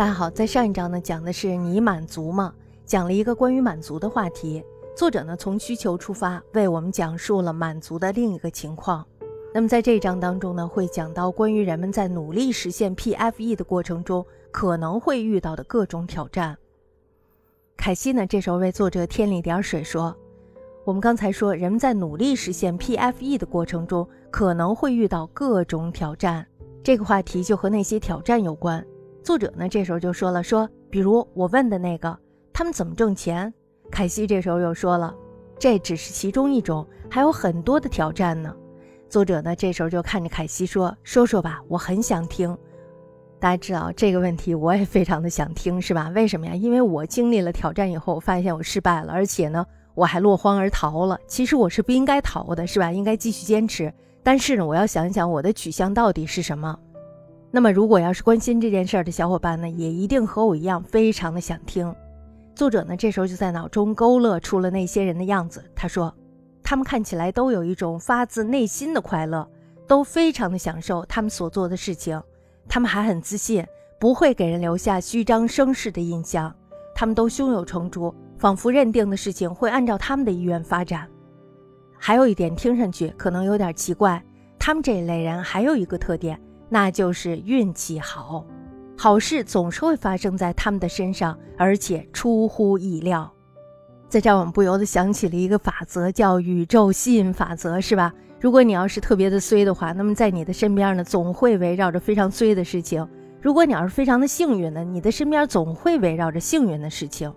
大家好，在上一章呢讲的是你满足吗？讲了一个关于满足的话题。作者呢从需求出发，为我们讲述了满足的另一个情况。那么在这一章当中呢，会讲到关于人们在努力实现 PFE 的过程中可能会遇到的各种挑战。凯西呢这时候为作者添了一点水，说：我们刚才说人们在努力实现 PFE 的过程中可能会遇到各种挑战，这个话题就和那些挑战有关。作者呢，这时候就说了，说，比如我问的那个，他们怎么挣钱？凯西这时候又说了，这只是其中一种，还有很多的挑战呢。作者呢，这时候就看着凯西说，说说吧，我很想听。大家知道这个问题，我也非常的想听，是吧？为什么呀？因为我经历了挑战以后，我发现我失败了，而且呢，我还落荒而逃了。其实我是不应该逃的，是吧？应该继续坚持。但是呢，我要想一想我的取向到底是什么。那么，如果要是关心这件事儿的小伙伴呢，也一定和我一样非常的想听。作者呢，这时候就在脑中勾勒出了那些人的样子。他说，他们看起来都有一种发自内心的快乐，都非常的享受他们所做的事情。他们还很自信，不会给人留下虚张声势的印象。他们都胸有成竹，仿佛认定的事情会按照他们的意愿发展。还有一点听上去可能有点奇怪，他们这一类人还有一个特点。那就是运气好，好事总是会发生在他们的身上，而且出乎意料。在这儿，我们不由得想起了一个法则，叫宇宙吸引法则，是吧？如果你要是特别的衰的话，那么在你的身边呢，总会围绕着非常衰的事情；如果你要是非常的幸运呢，你的身边总会围绕着幸运的事情。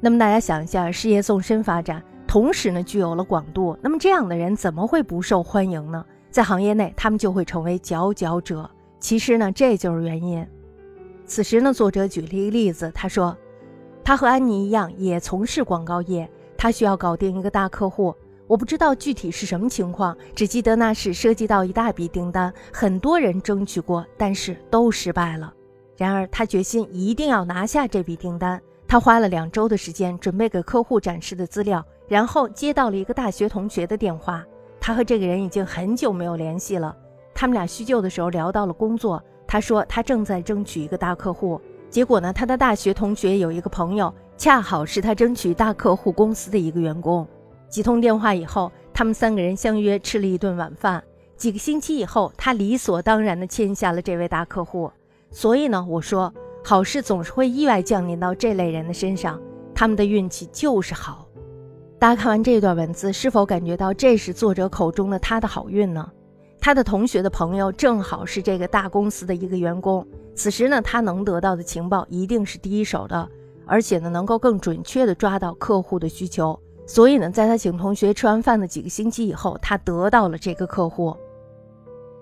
那么大家想一下，事业纵深发展，同时呢具有了广度，那么这样的人怎么会不受欢迎呢？在行业内，他们就会成为佼佼者。其实呢，这就是原因。此时呢，作者举了一个例子，他说，他和安妮一样，也从事广告业。他需要搞定一个大客户，我不知道具体是什么情况，只记得那是涉及到一大笔订单，很多人争取过，但是都失败了。然而，他决心一定要拿下这笔订单。他花了两周的时间准备给客户展示的资料，然后接到了一个大学同学的电话。他和这个人已经很久没有联系了。他们俩叙旧的时候聊到了工作。他说他正在争取一个大客户。结果呢，他的大学同学有一个朋友，恰好是他争取大客户公司的一个员工。几通电话以后，他们三个人相约吃了一顿晚饭。几个星期以后，他理所当然地签下了这位大客户。所以呢，我说好事总是会意外降临到这类人的身上，他们的运气就是好。大家看完这段文字，是否感觉到这是作者口中的他的好运呢？他的同学的朋友正好是这个大公司的一个员工，此时呢，他能得到的情报一定是第一手的，而且呢，能够更准确地抓到客户的需求。所以呢，在他请同学吃完饭的几个星期以后，他得到了这个客户。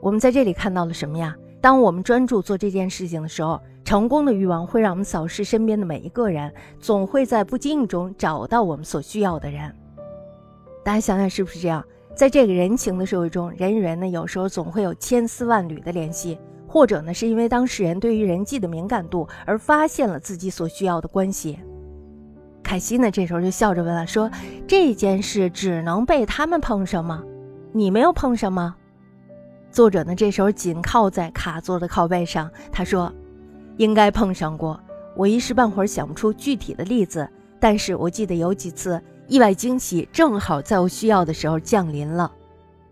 我们在这里看到了什么呀？当我们专注做这件事情的时候，成功的欲望会让我们扫视身边的每一个人，总会在不经意中找到我们所需要的人。大家想想是不是这样？在这个人情的社会中，人与人呢，有时候总会有千丝万缕的联系，或者呢，是因为当事人对于人际的敏感度而发现了自己所需要的关系。凯西呢，这时候就笑着问了，说：“这件事只能被他们碰上吗？你没有碰上吗？”作者呢，这时候紧靠在卡座的靠背上，他说：“应该碰上过，我一时半会儿想不出具体的例子，但是我记得有几次意外惊喜正好在我需要的时候降临了。”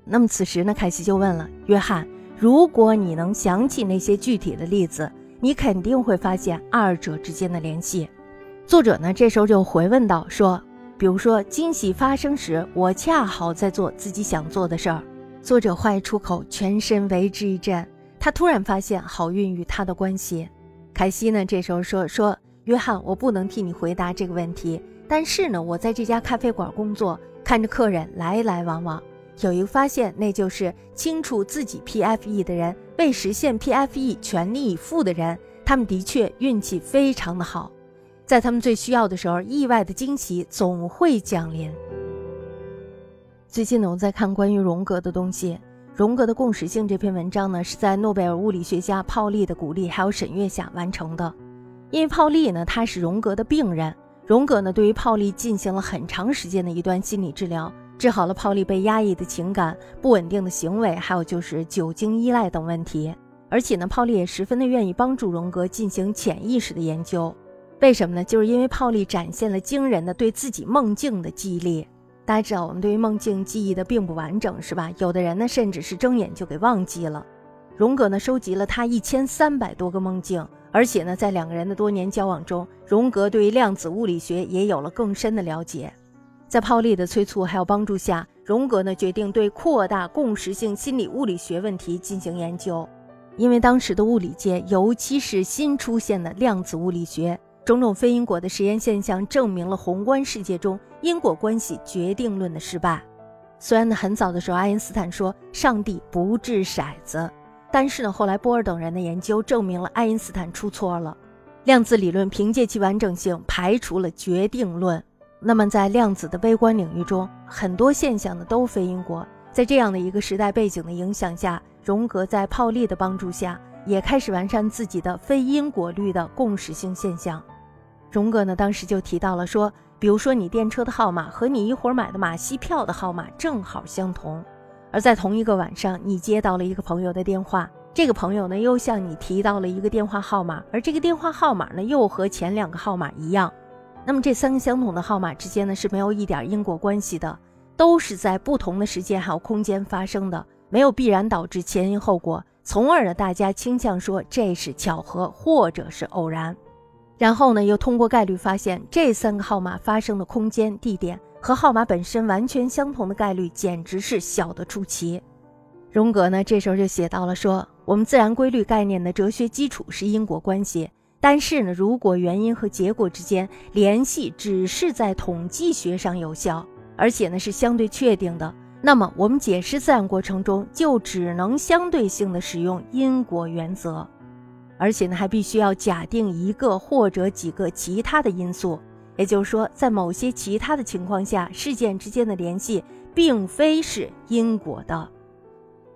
那么此时呢，凯西就问了约翰：“如果你能想起那些具体的例子，你肯定会发现二者之间的联系。”作者呢，这时候就回问道：“说，比如说惊喜发生时，我恰好在做自己想做的事儿。”作者话一出口，全身为之一震。他突然发现好运与他的关系。凯西呢，这时候说：“说约翰，我不能替你回答这个问题。但是呢，我在这家咖啡馆工作，看着客人来来往往，有一个发现，那就是清楚自己 PFE 的人，为实现 PFE 全力以赴的人，他们的确运气非常的好，在他们最需要的时候，意外的惊喜总会降临。”最近呢，我在看关于荣格的东西。荣格的共识性这篇文章呢，是在诺贝尔物理学家泡利的鼓励还有审阅下完成的。因为泡利呢，他是荣格的病人。荣格呢，对于泡利进行了很长时间的一段心理治疗，治好了泡利被压抑的情感、不稳定的行为，还有就是酒精依赖等问题。而且呢，泡利也十分的愿意帮助荣格进行潜意识的研究。为什么呢？就是因为泡利展现了惊人的对自己梦境的记忆力。大家知道，我们对于梦境记忆的并不完整，是吧？有的人呢，甚至是睁眼就给忘记了。荣格呢，收集了他一千三百多个梦境，而且呢，在两个人的多年交往中，荣格对于量子物理学也有了更深的了解。在泡利的催促还有帮助下，荣格呢决定对扩大共识性心理物理学问题进行研究。因为当时的物理界，尤其是新出现的量子物理学，种种非因果的实验现象，证明了宏观世界中因果关系决定论的失败。虽然呢，很早的时候，爱因斯坦说上帝不掷骰子，但是呢，后来波尔等人的研究证明了爱因斯坦出错了。量子理论凭借其完整性排除了决定论。那么，在量子的微观领域中，很多现象呢都非因果。在这样的一个时代背景的影响下，荣格在泡利的帮助下，也开始完善自己的非因果律的共识性现象。荣格呢，当时就提到了说，比如说你电车的号码和你一会儿买的马戏票的号码正好相同，而在同一个晚上，你接到了一个朋友的电话，这个朋友呢又向你提到了一个电话号码，而这个电话号码呢又和前两个号码一样。那么这三个相同的号码之间呢是没有一点因果关系的，都是在不同的时间还有空间发生的，没有必然导致前因后果，从而呢大家倾向说这是巧合或者是偶然。然后呢又通过概率发现这三个号码发生的空间地点和号码本身完全相同的概率简直是小得出奇。荣格呢这时候就写到了说，我们自然规律概念的哲学基础是因果关系。但是呢，如果原因和结果之间联系只是在统计学上有效，而且呢是相对确定的，那么我们解释自然过程中就只能相对性的使用因果原则，而且呢还必须要假定一个或者几个其他的因素，也就是说，在某些其他的情况下，事件之间的联系并非是因果的。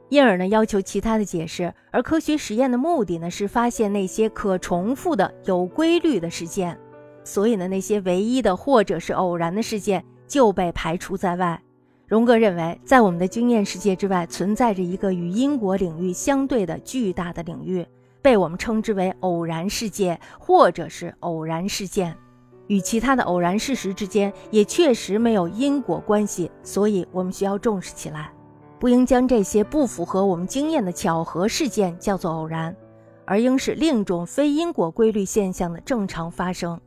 因而呢，要求其他的解释，而科学实验的目的呢，是发现那些可重复的、有规律的事件，所以呢，那些唯一的或者是偶然的事件就被排除在外。荣格认为，在我们的经验世界之外，存在着一个与因果领域相对的巨大的领域，被我们称之为偶然事件或者是偶然事件，与其他的偶然事实之间也确实没有因果关系，所以我们需要重视起来。不应将这些不符合我们经验的巧合事件叫做偶然，而应是另一种非因果规律现象的正常发生。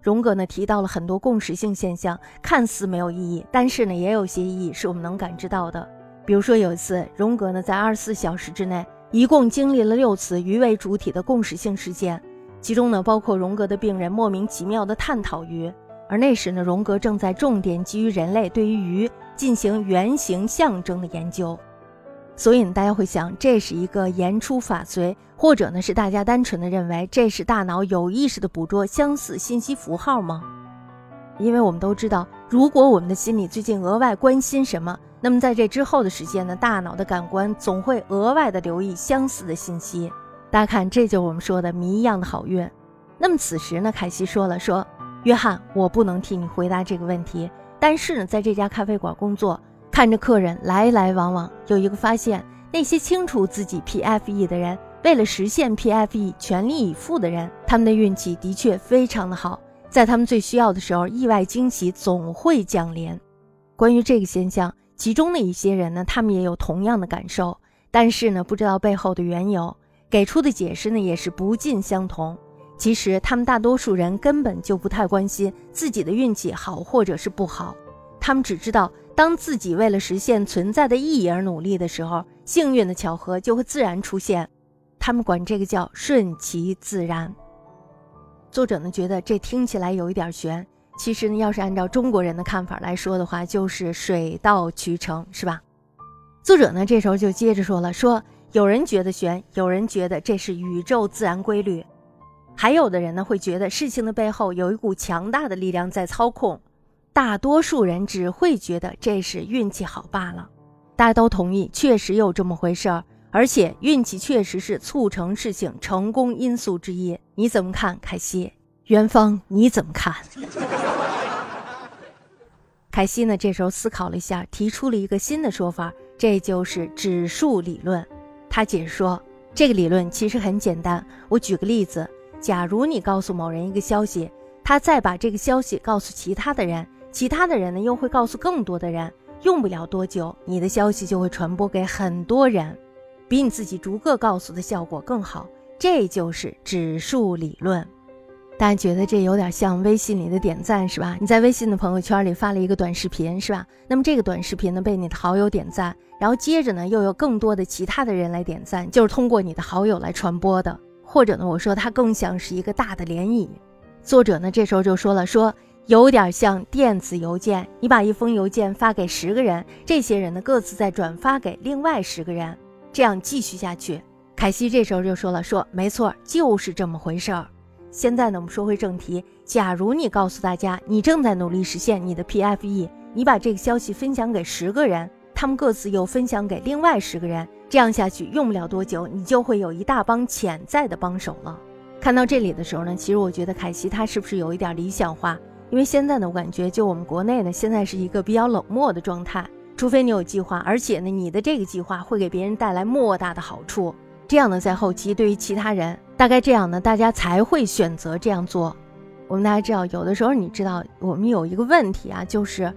荣格呢提到了很多共识性现象，看似没有意义，但是呢也有些意义是我们能感知到的。比如说有一次，荣格呢在二十四小时之内一共经历了六次鱼为主体的共识性事件，其中呢包括荣格的病人莫名其妙的探讨鱼，而那时呢荣格正在重点基于人类对于鱼。进行原型象征的研究，所以呢，大家会想，这是一个言出法随，或者呢，是大家单纯的认为这是大脑有意识的捕捉相似信息符号吗？因为我们都知道，如果我们的心里最近额外关心什么，那么在这之后的时间呢，大脑的感官总会额外的留意相似的信息。大家看，这就是我们说的谜一样的好运。那么此时呢，凯西说了，说约翰，我不能替你回答这个问题。但是呢，在这家咖啡馆工作，看着客人来来往往，有一个发现：那些清楚自己 PFE 的人，为了实现 PFE 全力以赴的人，他们的运气的确非常的好。在他们最需要的时候，意外惊喜总会降临。关于这个现象，其中的一些人呢，他们也有同样的感受，但是呢，不知道背后的缘由，给出的解释呢，也是不尽相同。其实他们大多数人根本就不太关心自己的运气好或者是不好，他们只知道当自己为了实现存在的意义而努力的时候，幸运的巧合就会自然出现。他们管这个叫顺其自然。作者呢觉得这听起来有一点悬，其实呢要是按照中国人的看法来说的话，就是水到渠成，是吧？作者呢这时候就接着说了，说有人觉得悬，有人觉得这是宇宙自然规律。还有的人呢，会觉得事情的背后有一股强大的力量在操控；大多数人只会觉得这是运气好罢了。大家都同意，确实有这么回事儿，而且运气确实是促成事情成功因素之一。你怎么看，凯西？元芳，你怎么看？凯西呢？这时候思考了一下，提出了一个新的说法，这就是指数理论。他解释说。这个理论其实很简单，我举个例子：假如你告诉某人一个消息，他再把这个消息告诉其他的人，其他的人呢又会告诉更多的人，用不了多久，你的消息就会传播给很多人，比你自己逐个告诉的效果更好。这就是指数理论。大家觉得这有点像微信里的点赞是吧？你在微信的朋友圈里发了一个短视频是吧？那么这个短视频呢被你的好友点赞，然后接着呢又有更多的其他的人来点赞，就是通过你的好友来传播的。或者呢我说它更像是一个大的涟漪。作者呢这时候就说了，说有点像电子邮件，你把一封邮件发给十个人，这些人呢各自再转发给另外十个人，这样继续下去。凯西这时候就说了，说没错，就是这么回事儿。现在呢，我们说回正题。假如你告诉大家，你正在努力实现你的 PFE，你把这个消息分享给十个人，他们各自又分享给另外十个人，这样下去用不了多久，你就会有一大帮潜在的帮手了。看到这里的时候呢，其实我觉得凯西他是不是有一点理想化？因为现在呢，我感觉就我们国内呢，现在是一个比较冷漠的状态，除非你有计划，而且呢，你的这个计划会给别人带来莫大的好处。这样呢，在后期对于其他人，大概这样呢，大家才会选择这样做。我们大家知道，有的时候你知道，我们有一个问题啊，就是，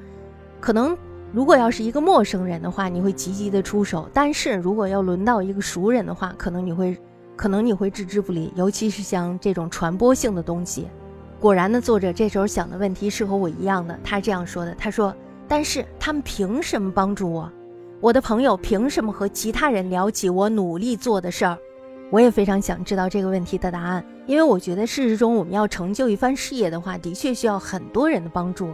可能如果要是一个陌生人的话，你会积极的出手；但是如果要轮到一个熟人的话，可能你会，可能你会置之不理。尤其是像这种传播性的东西。果然呢，作者这时候想的问题是和我一样的。他这样说的：“他说，但是他们凭什么帮助我？”我的朋友凭什么和其他人聊起我努力做的事儿？我也非常想知道这个问题的答案，因为我觉得事实中我们要成就一番事业的话，的确需要很多人的帮助。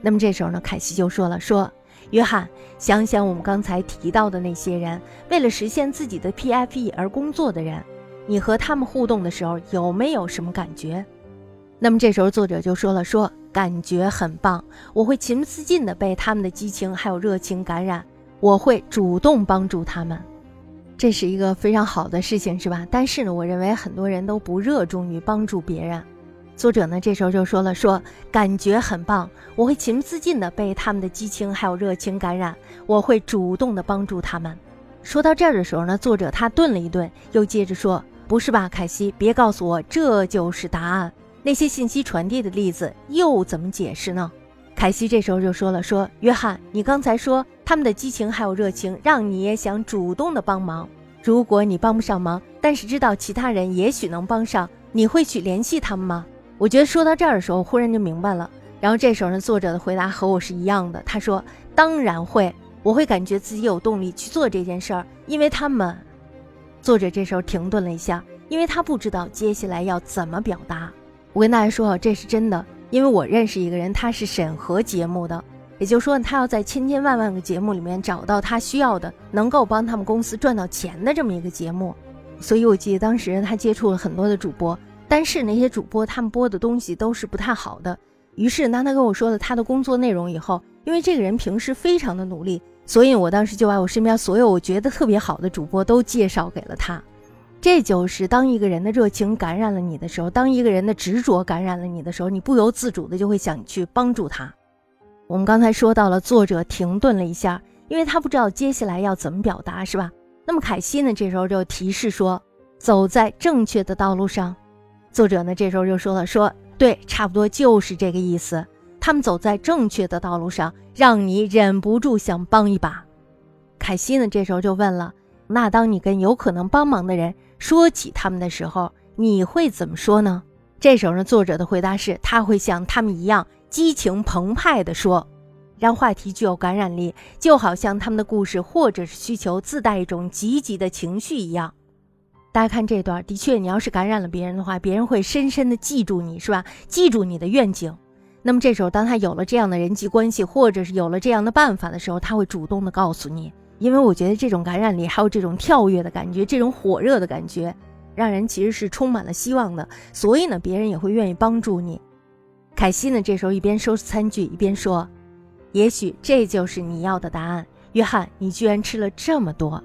那么这时候呢，凯西就说了：“说约翰，想想我们刚才提到的那些人，为了实现自己的 PFE 而工作的人，你和他们互动的时候有没有什么感觉？”那么这时候作者就说了：“说感觉很棒，我会情不自禁地被他们的激情还有热情感染。”我会主动帮助他们，这是一个非常好的事情，是吧？但是呢，我认为很多人都不热衷于帮助别人。作者呢，这时候就说了，说感觉很棒，我会情不自禁的被他们的激情还有热情感染，我会主动的帮助他们。说到这儿的时候呢，作者他顿了一顿，又接着说：“不是吧，凯西？别告诉我这就是答案。那些信息传递的例子又怎么解释呢？”凯西这时候就说了：“说约翰，你刚才说他们的激情还有热情，让你也想主动的帮忙。如果你帮不上忙，但是知道其他人也许能帮上，你会去联系他们吗？”我觉得说到这儿的时候，忽然就明白了。然后这时候呢，作者的回答和我是一样的。他说：“当然会，我会感觉自己有动力去做这件事儿，因为他们。”作者这时候停顿了一下，因为他不知道接下来要怎么表达。我跟大家说啊，这是真的。因为我认识一个人，他是审核节目的，也就是说，他要在千千万万个节目里面找到他需要的，能够帮他们公司赚到钱的这么一个节目。所以我记得当时他接触了很多的主播，但是那些主播他们播的东西都是不太好的。于是当他跟我说了他的工作内容以后，因为这个人平时非常的努力，所以我当时就把我身边所有我觉得特别好的主播都介绍给了他。这就是当一个人的热情感染了你的时候，当一个人的执着感染了你的时候，你不由自主的就会想去帮助他。我们刚才说到了，作者停顿了一下，因为他不知道接下来要怎么表达，是吧？那么凯西呢，这时候就提示说，走在正确的道路上。作者呢，这时候就说了，说对，差不多就是这个意思。他们走在正确的道路上，让你忍不住想帮一把。凯西呢，这时候就问了，那当你跟有可能帮忙的人。说起他们的时候，你会怎么说呢？这时候呢，作者的回答是，他会像他们一样激情澎湃地说，让话题具有感染力，就好像他们的故事或者是需求自带一种积极的情绪一样。大家看这段，的确，你要是感染了别人的话，别人会深深的记住你，是吧？记住你的愿景。那么这时候，当他有了这样的人际关系，或者是有了这样的办法的时候，他会主动的告诉你。因为我觉得这种感染力，还有这种跳跃的感觉，这种火热的感觉，让人其实是充满了希望的。所以呢，别人也会愿意帮助你。凯西呢，这时候一边收拾餐具，一边说：“也许这就是你要的答案，约翰，你居然吃了这么多。”